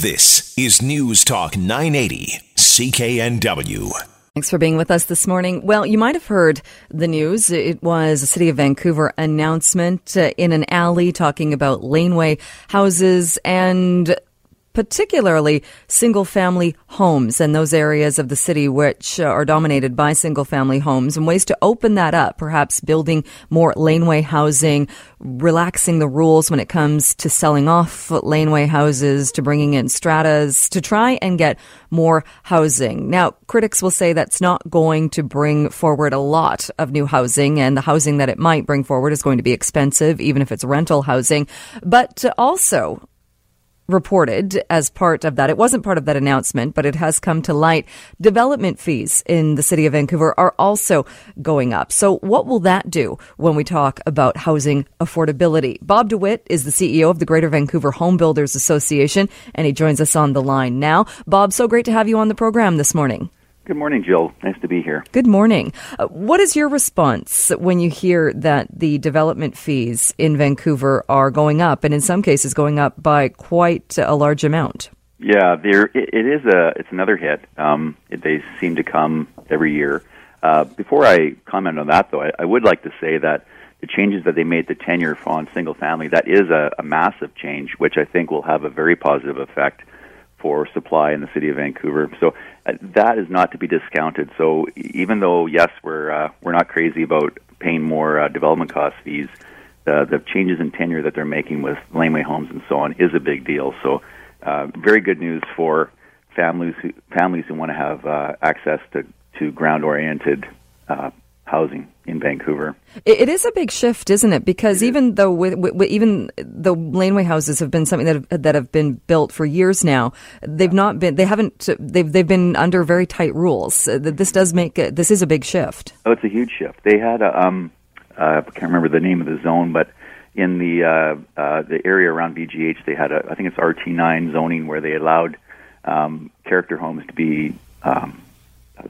This is News Talk 980, CKNW. Thanks for being with us this morning. Well, you might have heard the news. It was a City of Vancouver announcement uh, in an alley talking about laneway houses and particularly single family homes and those areas of the city which are dominated by single family homes and ways to open that up, perhaps building more laneway housing, relaxing the rules when it comes to selling off laneway houses, to bringing in stratas, to try and get more housing. Now, critics will say that's not going to bring forward a lot of new housing and the housing that it might bring forward is going to be expensive, even if it's rental housing. But also, reported as part of that. It wasn't part of that announcement, but it has come to light. Development fees in the city of Vancouver are also going up. So what will that do when we talk about housing affordability? Bob DeWitt is the CEO of the Greater Vancouver Home Builders Association, and he joins us on the line now. Bob, so great to have you on the program this morning. Good morning, Jill. Nice to be here. Good morning. Uh, what is your response when you hear that the development fees in Vancouver are going up, and in some cases going up by quite a large amount? Yeah, there it, it is a it's another hit. Um, it, they seem to come every year. Uh, before I comment on that, though, I, I, would like to say that the changes that they made to tenure on single family that is a, a massive change, which I think will have a very positive effect for supply in the city of Vancouver. So uh, that is not to be discounted. So even though yes, we're uh, we're not crazy about paying more uh, development cost fees, the the changes in tenure that they're making with laneway homes and so on is a big deal. So uh, very good news for families who, families who want to have uh, access to to ground oriented uh, housing in Vancouver. It is a big shift, isn't it? Because even though with, with, even the laneway houses have been something that have, that have been built for years now, they've not been. They haven't. They've they've been under very tight rules. Uh, this does make it, this is a big shift. Oh, it's a huge shift. They had a um, uh, I can't remember the name of the zone, but in the uh, uh, the area around VGH, they had a I think it's RT9 zoning where they allowed um, character homes to be um,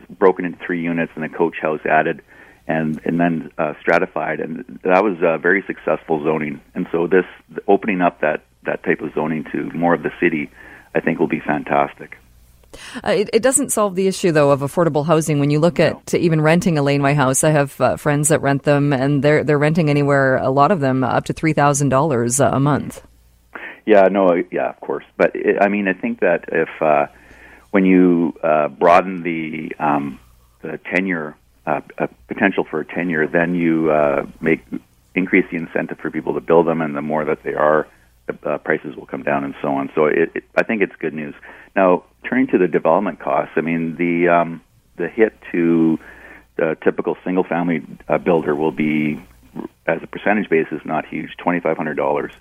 broken into three units and a coach house added and and then uh, stratified, and that was uh, very successful zoning. And so this opening up that that type of zoning to more of the city, I think, will be fantastic. Uh, it, it, doesn't solve the issue, though, of affordable housing. When you look at even renting a laneway house, I have uh, friends that rent them, and they're they're renting anywhere. A lot of them up to three thousand dollars a month. Yeah, no, yeah, of course. But it, I mean, I think that if uh, when you uh, broaden the um, the tenure uh, a potential for a tenure, then you uh, make increase the incentive for people to build them, and the more that they are, the uh, prices will come down, and so on. So it, it, I think it's good news. Now, turning to the development costs, I mean the um, the hit to the typical single family uh, builder will be, as a percentage basis, not huge, twenty five hundred dollars.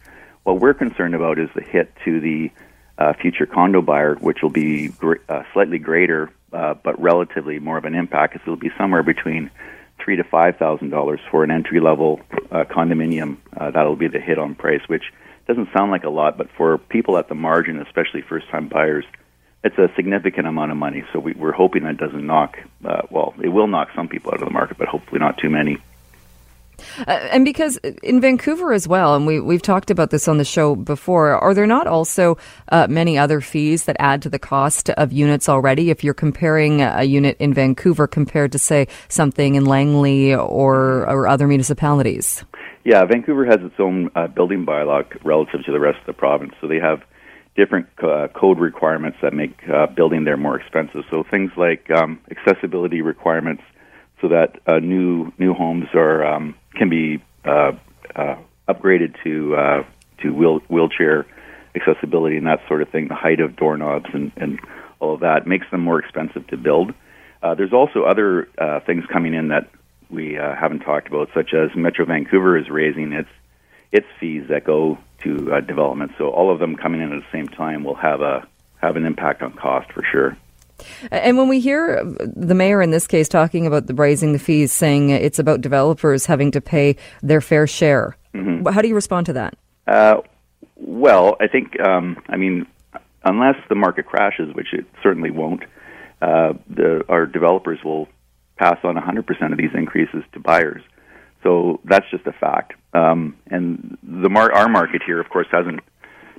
What we're concerned about is the hit to the uh, future condo buyer, which will be gr- uh, slightly greater uh, but relatively more of an impact. Because it'll be somewhere between three to five thousand dollars for an entry level uh, condominium. Uh, that'll be the hit on price, which doesn't sound like a lot, but for people at the margin, especially first time buyers, it's a significant amount of money. So we, are hoping that doesn't knock. Uh, well, it will knock some people out of the market, but hopefully not too many. Uh, and because in Vancouver as well, and we, we've talked about this on the show before, are there not also uh, many other fees that add to the cost of units already? If you're comparing a unit in Vancouver compared to, say, something in Langley or, or other municipalities? Yeah, Vancouver has its own uh, building bylaw relative to the rest of the province. So they have different uh, code requirements that make uh, building there more expensive. So things like um, accessibility requirements so that uh, new new homes are um, can be uh, uh, upgraded to uh, to wheel, wheelchair accessibility and that sort of thing. The height of doorknobs and, and all of that makes them more expensive to build. Uh, there's also other uh, things coming in that we haven't talked about, such as Metro Vancouver is raising its its fees that go to development. So all of them coming in at the same time will have a have an impact on cost for sure. And when we hear the mayor in this case talking about the raising the fees, saying it's about developers having to pay their fair share, mm-hmm. how do you respond to that? Uh, well, I think, um, I mean, unless the market crashes, which it certainly won't, uh, the, our developers will pass on 100% of these increases to buyers. So that's just a fact. Um, and the mar- our market here, of course, hasn't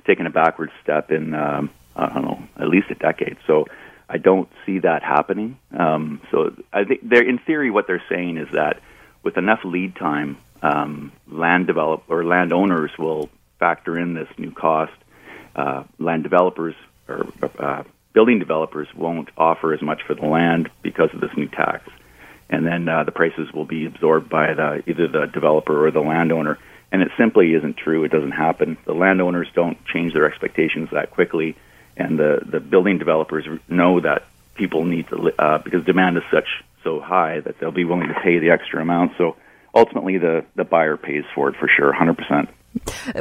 taken a backward step in um, I don't know at least a decade. So I don't see that happening. Um, so I think they're in theory what they're saying is that with enough lead time, um, land develop or landowners will factor in this new cost. Uh, land developers or uh, building developers won't offer as much for the land because of this new tax, and then uh, the prices will be absorbed by the, either the developer or the landowner. And it simply isn't true. It doesn't happen. The landowners don't change their expectations that quickly, and the the building developers know that people need to uh, because demand is such so high that they'll be willing to pay the extra amount. So ultimately, the the buyer pays for it for sure, hundred percent.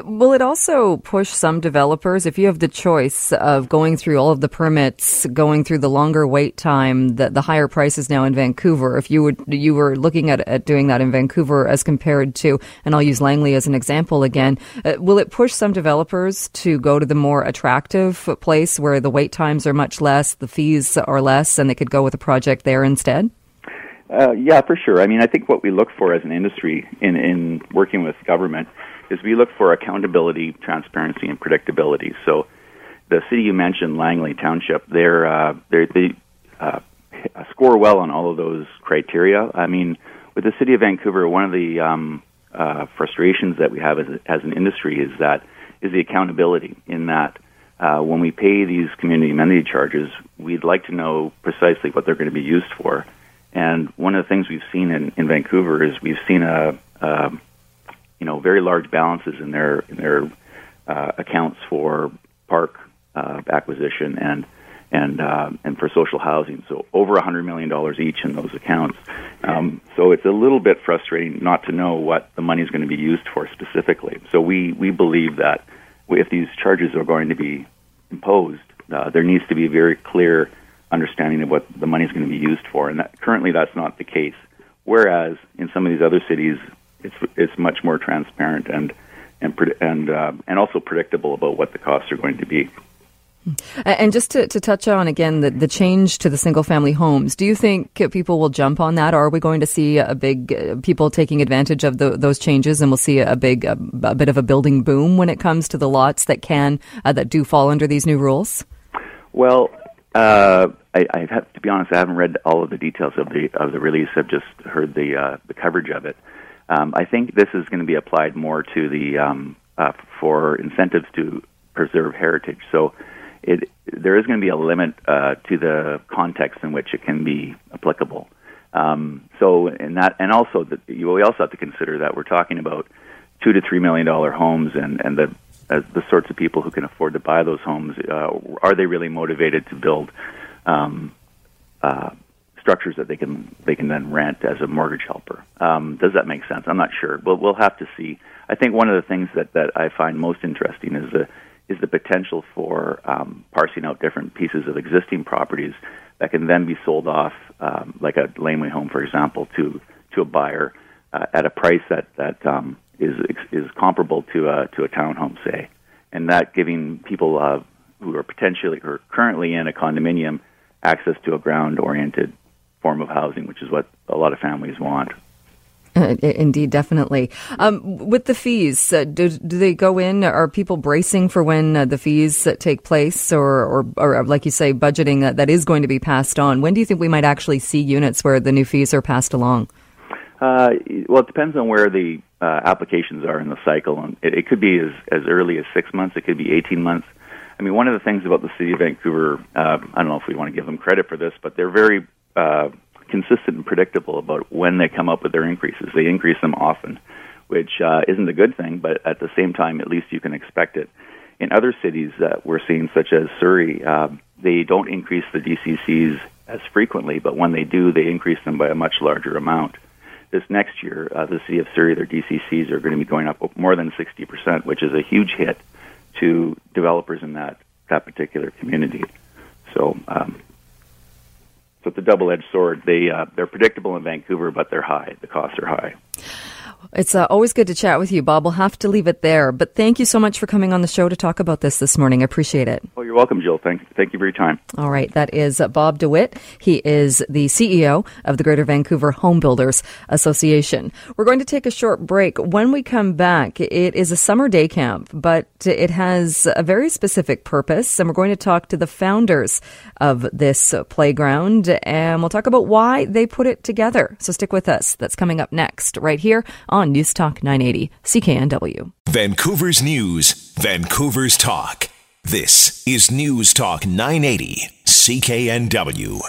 Will it also push some developers if you have the choice of going through all of the permits, going through the longer wait time, the, the higher prices now in Vancouver? If you would you were looking at, at doing that in Vancouver as compared to, and I'll use Langley as an example again, uh, will it push some developers to go to the more attractive place where the wait times are much less, the fees are less, and they could go with a project there instead? Uh, yeah, for sure. I mean, I think what we look for as an industry in in working with government is we look for accountability, transparency, and predictability. So, the city you mentioned, Langley Township, they're, uh, they're they uh, score well on all of those criteria. I mean, with the city of Vancouver, one of the um, uh, frustrations that we have as, as an industry is that is the accountability in that uh, when we pay these community amenity charges, we'd like to know precisely what they're going to be used for. And one of the things we've seen in, in Vancouver is we've seen a, a you know very large balances in their in their uh, accounts for park uh, acquisition and and uh, and for social housing. So over a hundred million dollars each in those accounts. Um, so it's a little bit frustrating not to know what the money is going to be used for specifically. So we we believe that if these charges are going to be imposed, uh, there needs to be a very clear understanding of what the money is going to be used for, and that, currently that's not the case. Whereas in some of these other cities, it's it's much more transparent and and and uh, and also predictable about what the costs are going to be. And just to, to touch on again the, the change to the single family homes, do you think people will jump on that, or are we going to see a big uh, people taking advantage of the, those changes, and we'll see a big a, a, bit of a building boom when it comes to the lots that can uh, that do fall under these new rules? Well, uh, I, I have to be honest. I haven't read all of the details of the of the release. I've just heard the uh, the coverage of it. Um, I think this is going to be applied more to the um, uh, for incentives to preserve heritage. So it, there is going to be a limit uh, to the context in which it can be applicable. Um, so in that, and also that we also have to consider that we're talking about two to three million dollar homes, and and the uh, the sorts of people who can afford to buy those homes. Uh, are they really motivated to build? Structures that they can they can then rent as a mortgage helper. Um, does that make sense? I'm not sure. We'll we'll have to see. I think one of the things that, that I find most interesting is the is the potential for um, parsing out different pieces of existing properties that can then be sold off, um, like a laneway home, for example, to to a buyer uh, at a price that that um, is is comparable to a to a townhome, say, and that giving people uh, who are potentially or currently in a condominium access to a ground oriented form of housing, which is what a lot of families want. Uh, indeed, definitely. Um, with the fees, uh, do, do they go in? Are people bracing for when uh, the fees take place, or, or, or, like you say, budgeting that, that is going to be passed on? When do you think we might actually see units where the new fees are passed along? Uh, well, it depends on where the uh, applications are in the cycle, and it, it, could be as, as early as six months. It could be eighteen months. I mean, one of the things about the city of Vancouver, uh, I don't know if we want to give them credit for this, but they're very uh, consistent and predictable about when they come up with their increases. They increase them often, which uh, isn't a good thing, but at the same time, at least you can expect it. In other cities that we're seeing, such as Surrey, uh, they don't increase the DCCs as frequently, but when they do, they increase them by a much larger amount. This next year, uh, the city of Surrey, their DCCs are going to be going up more than 60%, which is a huge hit to developers in that, that particular community. So um, so it's a double-edged sword. They uh, they're predictable in Vancouver, but they're high. The costs are high. It's uh, always good to chat with you, Bob. We'll have to leave it there. But thank you so much for coming on the show to talk about this this morning. I appreciate it. Oh, you're welcome, Jill. Thank, thank you for your time. All right. That is Bob DeWitt. He is the CEO of the Greater Vancouver Home Builders Association. We're going to take a short break. When we come back, it is a summer day camp, but it has a very specific purpose. And we're going to talk to the founders of this playground and we'll talk about why they put it together. So stick with us. That's coming up next, right here on News Talk 980 CKNW. Vancouver's News, Vancouver's Talk. This is News Talk 980 CKNW.